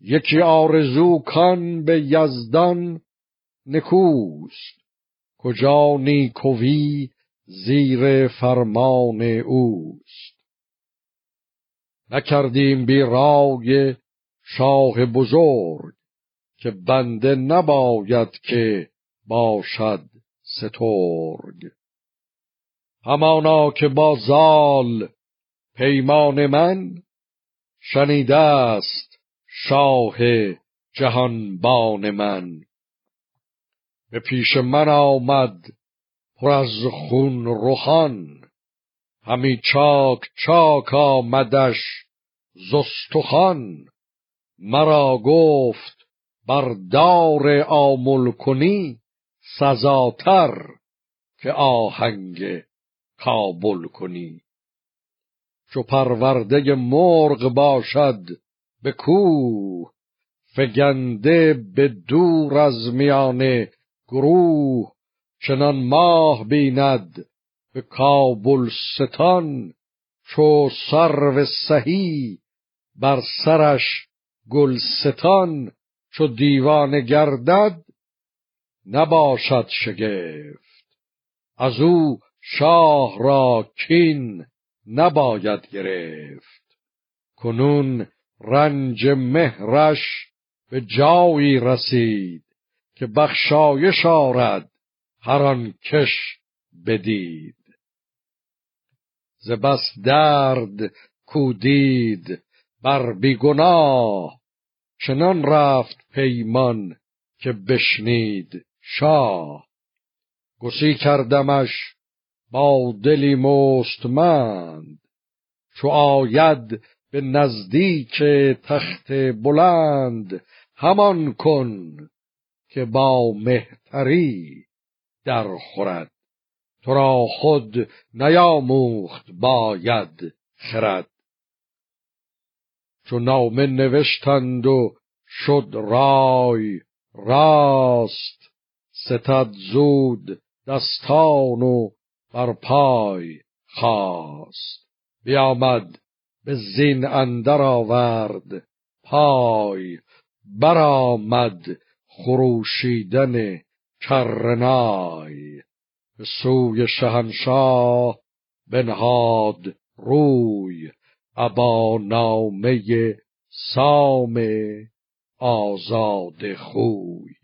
یکی آرزو کن به یزدان نکوست. کجا نیکوی زیر فرمان اوست؟ نکردیم بی رای شاه بزرگ که بنده نباید که باشد سترگ. همانا که با زال پیمان من شنیده است شاه جهانبان من. به پیش من آمد پر از خون روخان همی چاک چاک آمدش زستخان مرا گفت بر دار آمل کنی سزاتر که آهنگ کابل کنی. چو پرورده مرغ باشد به کوه فگنده به دور از میانه گروه چنان ماه بیند به کابل ستان چو سرو سهی بر سرش گلستان چو دیوان گردد نباشد شگفت. از او شاه را کین نباید گرفت. کنون رنج مهرش به جایی رسید که بخشایش آرد هر آن کش بدید. ز بس درد کودید بر بیگناه چنان رفت پیمان که بشنید شاه. گسی کردمش با دلی مستمند چو آید به نزدیک تخت بلند همان کن که با مهتری در خورد تو را خود نیاموخت باید خرد. چو نامه نوشتند و شد رای راست ستد زود دستان و بر پای خواست بیامد به زین اندر آورد. پای برآمد خروشیدن کرنای. به سوی شهنشاه بنهاد روی. ابا نامه سام آزاد خوی.